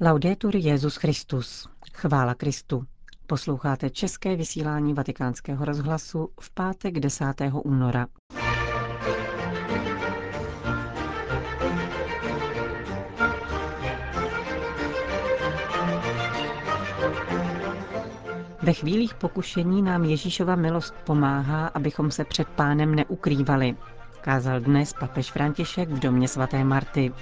Laudetur Jezus Christus. Chvála Kristu. Posloucháte české vysílání Vatikánského rozhlasu v pátek 10. února. Ve chvílích pokušení nám Ježíšova milost pomáhá, abychom se před pánem neukrývali, kázal dnes papež František v domě svaté Marty.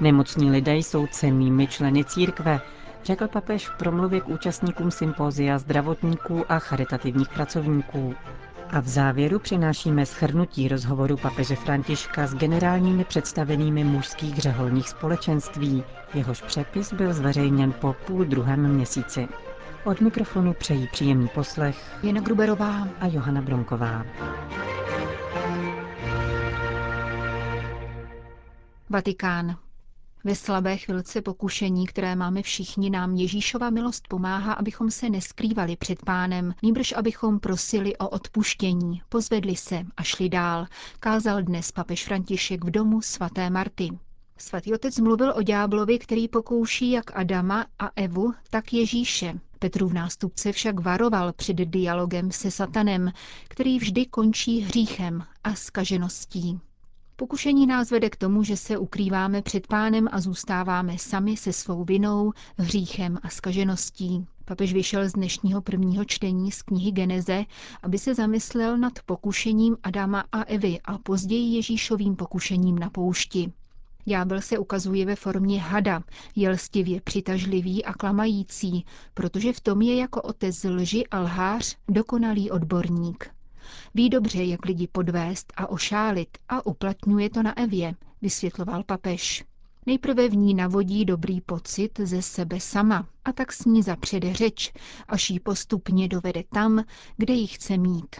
Nemocní lidé jsou cennými členy církve, řekl papež v promluvě k účastníkům sympózia zdravotníků a charitativních pracovníků. A v závěru přinášíme schrnutí rozhovoru papeže Františka s generálními představenými mužských řeholních společenství. Jehož přepis byl zveřejněn po půl druhém měsíci. Od mikrofonu přejí příjemný poslech Jana Gruberová a Johana Bronková. Vatikán. Ve slabé chvilce pokušení, které máme všichni, nám Ježíšova milost pomáhá, abychom se neskrývali před pánem, níbrž abychom prosili o odpuštění, pozvedli se a šli dál, kázal dnes papež František v domu svaté Marty. Svatý otec mluvil o ďáblovi, který pokouší jak Adama a Evu, tak Ježíše. Petrův nástupce však varoval před dialogem se satanem, který vždy končí hříchem a skažeností. Pokušení nás vede k tomu, že se ukrýváme před pánem a zůstáváme sami se svou vinou, hříchem a skažeností. Papež vyšel z dnešního prvního čtení z knihy Geneze, aby se zamyslel nad pokušením Adama a Evy a později Ježíšovým pokušením na poušti. Ďábel se ukazuje ve formě hada, jelstivě přitažlivý a klamající, protože v tom je jako otec lži a lhář dokonalý odborník. Ví dobře, jak lidi podvést a ošálit a uplatňuje to na Evě, vysvětloval papež. Nejprve v ní navodí dobrý pocit ze sebe sama a tak s ní zapřede řeč, až ji postupně dovede tam, kde ji chce mít.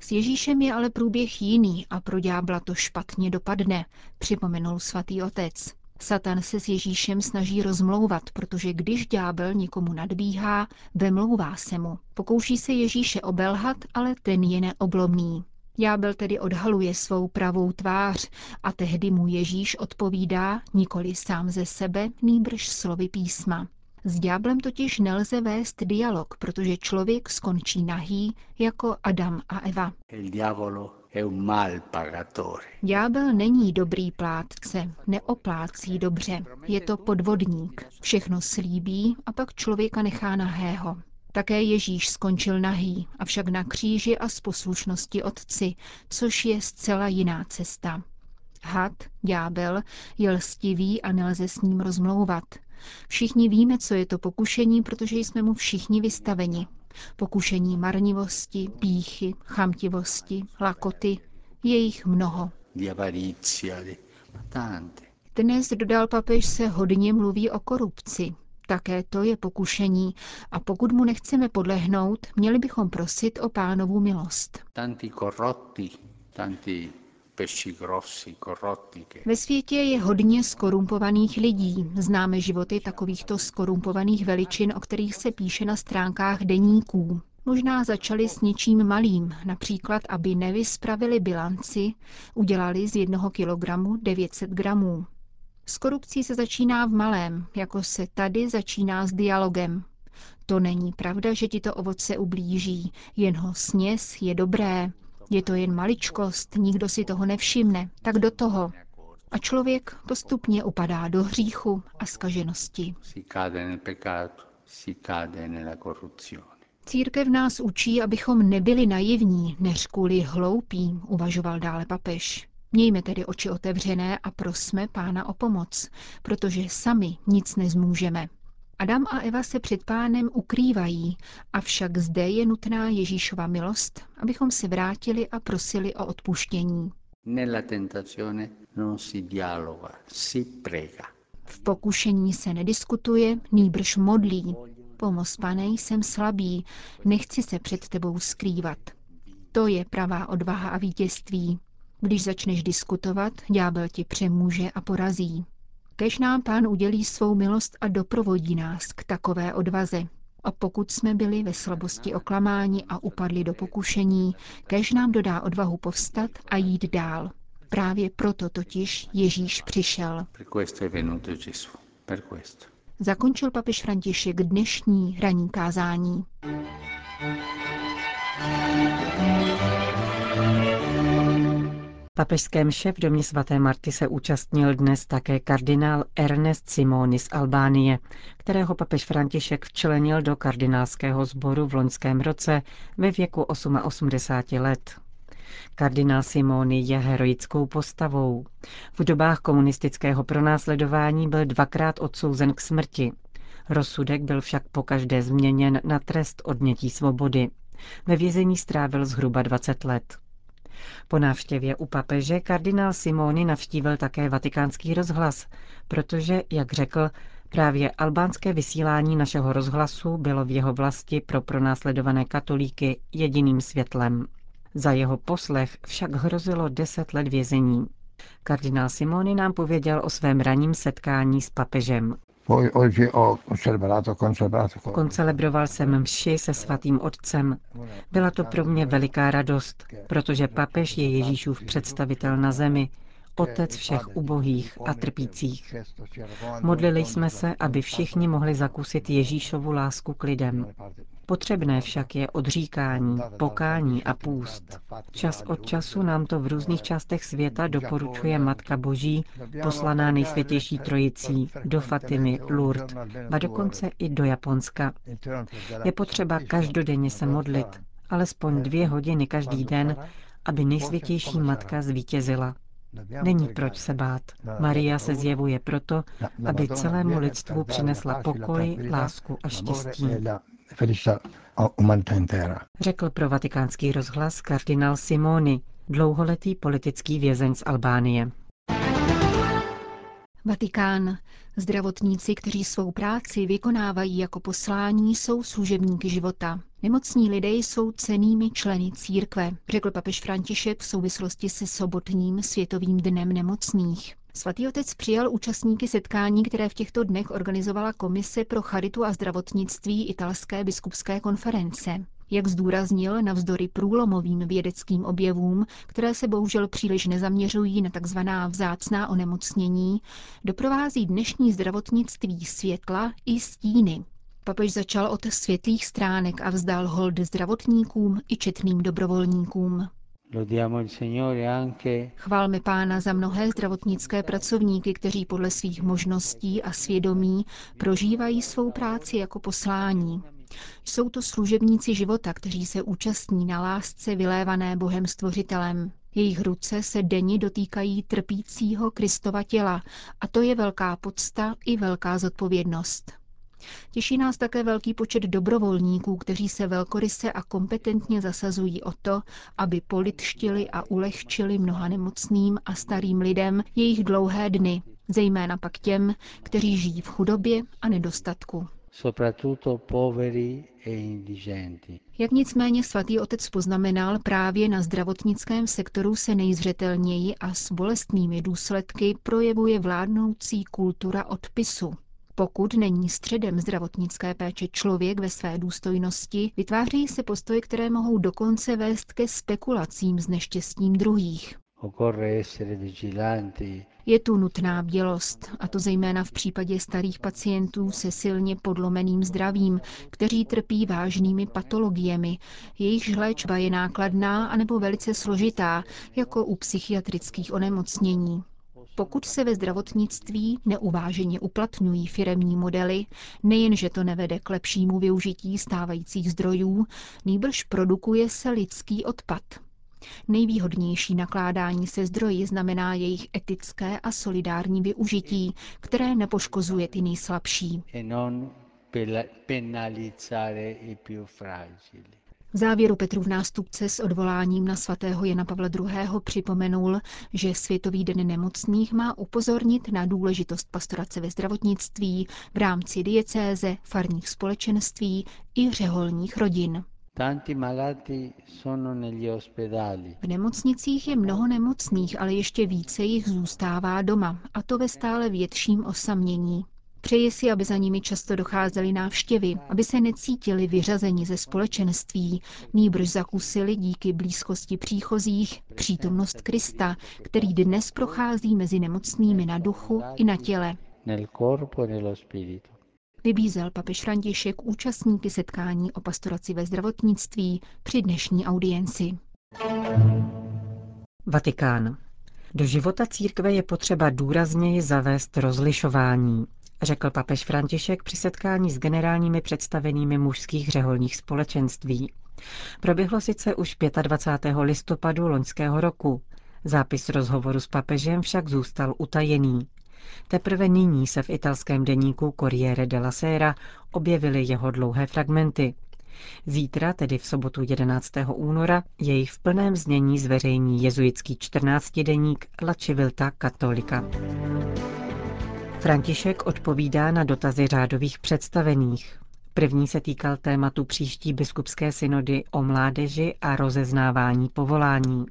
S Ježíšem je ale průběh jiný a pro ďábla to špatně dopadne, připomenul svatý otec. Satan se s Ježíšem snaží rozmlouvat, protože když ďábel někomu nadbíhá, vemlouvá se mu. Pokouší se Ježíše obelhat, ale ten je neoblomný. Ďábel tedy odhaluje svou pravou tvář a tehdy mu Ježíš odpovídá nikoli sám ze sebe, nýbrž slovy písma. S ďáblem totiž nelze vést dialog, protože člověk skončí nahý jako Adam a Eva. Ďábel není dobrý plátce, neoplácí dobře, je to podvodník. Všechno slíbí a pak člověka nechá nahého. Také Ježíš skončil nahý, avšak na kříži a z poslušnosti otci, což je zcela jiná cesta. Had, ďábel, je lstivý a nelze s ním rozmlouvat. Všichni víme, co je to pokušení, protože jsme mu všichni vystaveni. Pokušení marnivosti, píchy, chamtivosti, lakoty, je jich mnoho. Dnes, dodal papež, se hodně mluví o korupci. Také to je pokušení a pokud mu nechceme podlehnout, měli bychom prosit o pánovu milost. Ve světě je hodně skorumpovaných lidí. Známe životy takovýchto skorumpovaných veličin, o kterých se píše na stránkách deníků. Možná začali s něčím malým, například, aby nevyspravili bilanci, udělali z jednoho kilogramu 900 gramů. S korupcí se začíná v malém, jako se tady začíná s dialogem. To není pravda, že ti to ovoce ublíží, jen ho sněz je dobré, je to jen maličkost, nikdo si toho nevšimne, tak do toho. A člověk postupně upadá do hříchu a skaženosti. Církev nás učí, abychom nebyli naivní, než kvůli hloupí, uvažoval dále papež. Mějme tedy oči otevřené a prosme Pána o pomoc, protože sami nic nezmůžeme. Adam a Eva se před pánem ukrývají, avšak zde je nutná Ježíšova milost, abychom se vrátili a prosili o odpuštění. V pokušení se nediskutuje, nýbrž modlí. Pomoz, pane, jsem slabý, nechci se před tebou skrývat. To je pravá odvaha a vítězství. Když začneš diskutovat, ďábel ti přemůže a porazí. Kež nám pán udělí svou milost a doprovodí nás k takové odvaze. A pokud jsme byli ve slabosti oklamáni a upadli do pokušení, kež nám dodá odvahu povstat a jít dál. Právě proto totiž Ježíš přišel. Zakončil papež František dnešní ranní kázání. Papežské mše v domě svaté Marty se účastnil dnes také kardinál Ernest Simoni z Albánie, kterého papež František včlenil do kardinálského sboru v loňském roce ve věku 88 let. Kardinál Simoni je heroickou postavou. V dobách komunistického pronásledování byl dvakrát odsouzen k smrti. Rozsudek byl však pokaždé změněn na trest odnětí svobody. Ve vězení strávil zhruba 20 let. Po návštěvě u papeže kardinál Simoni navštívil také vatikánský rozhlas, protože, jak řekl, právě albánské vysílání našeho rozhlasu bylo v jeho vlasti pro pronásledované katolíky jediným světlem. Za jeho poslech však hrozilo deset let vězení. Kardinál Simoni nám pověděl o svém raním setkání s papežem. Koncelebroval jsem mši se svatým otcem. Byla to pro mě veliká radost, protože papež je Ježíšův představitel na zemi, otec všech ubohých a trpících. Modlili jsme se, aby všichni mohli zakusit Ježíšovu lásku k lidem. Potřebné však je odříkání, pokání a půst. Čas od času nám to v různých částech světa doporučuje Matka Boží, poslaná nejsvětější trojicí, do Fatimy, Lourdes, a dokonce i do Japonska. Je potřeba každodenně se modlit, alespoň dvě hodiny každý den, aby nejsvětější matka zvítězila. Není proč se bát. Maria se zjevuje proto, aby celému lidstvu přinesla pokoj, lásku a štěstí. Řekl pro vatikánský rozhlas kardinál Simoni, dlouholetý politický vězeň z Albánie. Vatikán. Zdravotníci, kteří svou práci vykonávají jako poslání, jsou služebníky života. Nemocní lidé jsou cenými členy církve, řekl papež František v souvislosti se sobotním světovým dnem nemocných. Svatý otec přijal účastníky setkání, které v těchto dnech organizovala Komise pro charitu a zdravotnictví italské biskupské konference. Jak zdůraznil, navzdory průlomovým vědeckým objevům, které se bohužel příliš nezaměřují na tzv. vzácná onemocnění, doprovází dnešní zdravotnictví světla i stíny. Papež začal od světlých stránek a vzdal hold zdravotníkům i četným dobrovolníkům. Chválme Pána za mnohé zdravotnické pracovníky, kteří podle svých možností a svědomí prožívají svou práci jako poslání. Jsou to služebníci života, kteří se účastní na lásce vylévané Bohem Stvořitelem. Jejich ruce se denně dotýkají trpícího Kristova těla a to je velká podsta i velká zodpovědnost. Těší nás také velký počet dobrovolníků, kteří se velkoryse a kompetentně zasazují o to, aby politštili a ulehčili mnoha nemocným a starým lidem jejich dlouhé dny, zejména pak těm, kteří žijí v chudobě a nedostatku. E Jak nicméně svatý otec poznamenal, právě na zdravotnickém sektoru se nejzřetelněji a s bolestnými důsledky projevuje vládnoucí kultura odpisu. Pokud není středem zdravotnické péče člověk ve své důstojnosti, vytváří se postoje, které mohou dokonce vést ke spekulacím s neštěstím druhých. Je tu nutná bdělost, a to zejména v případě starých pacientů se silně podlomeným zdravím, kteří trpí vážnými patologiemi. Jejichž léčba je nákladná anebo velice složitá, jako u psychiatrických onemocnění. Pokud se ve zdravotnictví neuváženě uplatňují firemní modely, nejenže to nevede k lepšímu využití stávajících zdrojů, nýbrž produkuje se lidský odpad. Nejvýhodnější nakládání se zdroji znamená jejich etické a solidární využití, které nepoškozuje ty nejslabší. E v závěru Petrův nástupce s odvoláním na svatého Jana Pavla II. připomenul, že Světový den nemocných má upozornit na důležitost pastorace ve zdravotnictví v rámci diecéze, farních společenství i řeholních rodin. V nemocnicích je mnoho nemocných, ale ještě více jich zůstává doma, a to ve stále větším osamění. Přeji si, aby za nimi často docházely návštěvy, aby se necítili vyřazeni ze společenství, nýbrž zakusili díky blízkosti příchozích přítomnost Krista, který dnes prochází mezi nemocnými na duchu i na těle. Vybízel papež František účastníky setkání o pastoraci ve zdravotnictví při dnešní audienci. Vatikán. Do života církve je potřeba důrazněji zavést rozlišování, řekl papež František při setkání s generálními představenými mužských řeholních společenství. Proběhlo sice už 25. listopadu loňského roku. Zápis rozhovoru s papežem však zůstal utajený. Teprve nyní se v italském deníku Corriere della Sera objevily jeho dlouhé fragmenty. Zítra, tedy v sobotu 11. února, jej v plném znění zveřejní jezuitský 14 deník La Civilta Cattolica. František odpovídá na dotazy řádových představených. První se týkal tématu příští biskupské synody o mládeži a rozeznávání povolání.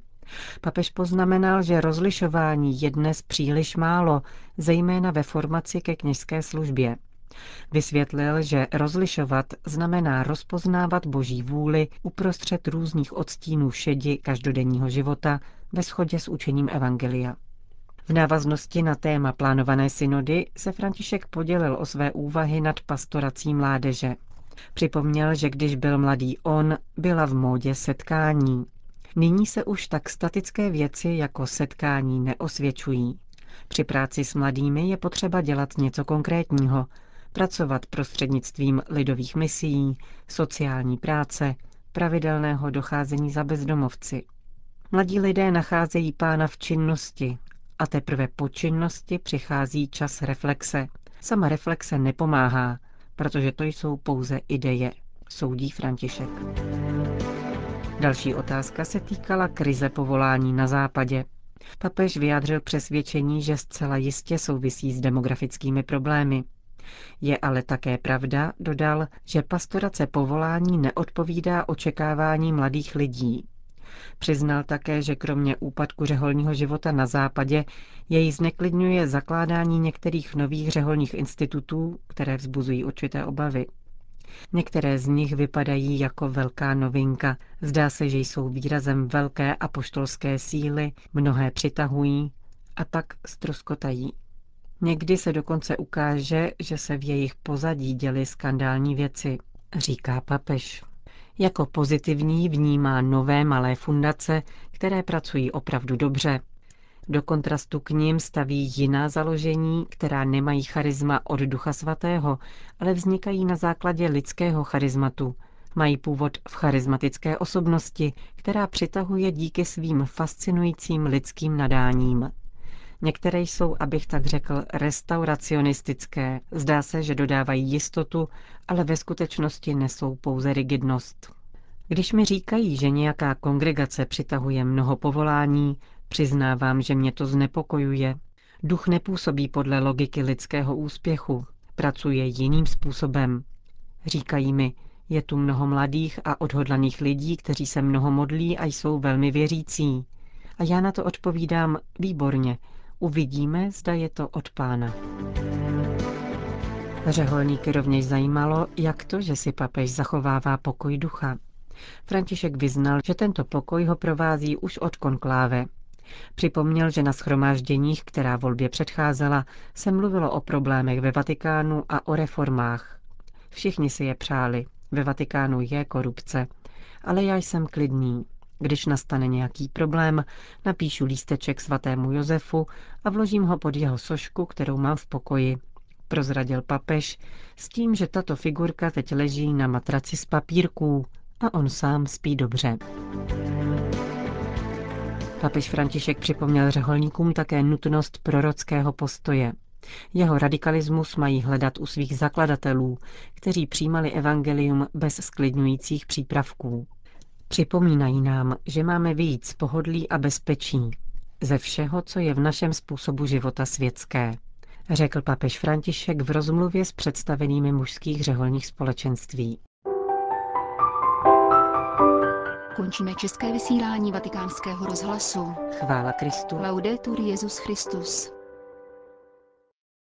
Papež poznamenal, že rozlišování je dnes příliš málo, zejména ve formaci ke kněžské službě. Vysvětlil, že rozlišovat znamená rozpoznávat boží vůli uprostřed různých odstínů šedi každodenního života ve shodě s učením Evangelia. V návaznosti na téma plánované synody se František podělil o své úvahy nad pastorací mládeže. Připomněl, že když byl mladý on, byla v módě setkání. Nyní se už tak statické věci jako setkání neosvědčují. Při práci s mladými je potřeba dělat něco konkrétního, pracovat prostřednictvím lidových misií, sociální práce, pravidelného docházení za bezdomovci. Mladí lidé nacházejí pána v činnosti a teprve po činnosti přichází čas reflexe. Sama reflexe nepomáhá, protože to jsou pouze ideje, soudí František. Další otázka se týkala krize povolání na západě. Papež vyjádřil přesvědčení, že zcela jistě souvisí s demografickými problémy. Je ale také pravda, dodal, že pastorace povolání neodpovídá očekávání mladých lidí. Přiznal také, že kromě úpadku řeholního života na západě jej zneklidňuje zakládání některých nových řeholních institutů, které vzbuzují určité obavy. Některé z nich vypadají jako velká novinka. Zdá se, že jsou výrazem velké apoštolské síly, mnohé přitahují a pak stroskotají. Někdy se dokonce ukáže, že se v jejich pozadí děly skandální věci, říká papež. Jako pozitivní vnímá nové malé fundace, které pracují opravdu dobře. Do kontrastu k ním staví jiná založení, která nemají charisma od Ducha Svatého, ale vznikají na základě lidského charizmatu. Mají původ v charismatické osobnosti, která přitahuje díky svým fascinujícím lidským nadáním. Některé jsou, abych tak řekl, restauracionistické. Zdá se, že dodávají jistotu, ale ve skutečnosti nesou pouze rigidnost. Když mi říkají, že nějaká kongregace přitahuje mnoho povolání, přiznávám, že mě to znepokojuje. Duch nepůsobí podle logiky lidského úspěchu, pracuje jiným způsobem. Říkají mi, je tu mnoho mladých a odhodlaných lidí, kteří se mnoho modlí a jsou velmi věřící. A já na to odpovídám výborně, Uvidíme, zda je to od pána. Řeholníky rovněž zajímalo, jak to, že si papež zachovává pokoj ducha. František vyznal, že tento pokoj ho provází už od konkláve. Připomněl, že na schromážděních, která volbě předcházela, se mluvilo o problémech ve Vatikánu a o reformách. Všichni si je přáli. Ve Vatikánu je korupce. Ale já jsem klidný. Když nastane nějaký problém, napíšu lísteček svatému Josefu a vložím ho pod jeho sošku, kterou mám v pokoji. Prozradil papež s tím, že tato figurka teď leží na matraci z papírků a on sám spí dobře. Papež František připomněl řeholníkům také nutnost prorockého postoje. Jeho radikalismus mají hledat u svých zakladatelů, kteří přijímali evangelium bez sklidňujících přípravků. Připomínají nám, že máme víc pohodlí a bezpečí ze všeho, co je v našem způsobu života světské, řekl papež František v rozmluvě s představenými mužských řeholních společenství. Končíme české vysílání vatikánského rozhlasu. Chvála Kristu. Laudetur Jezus Christus.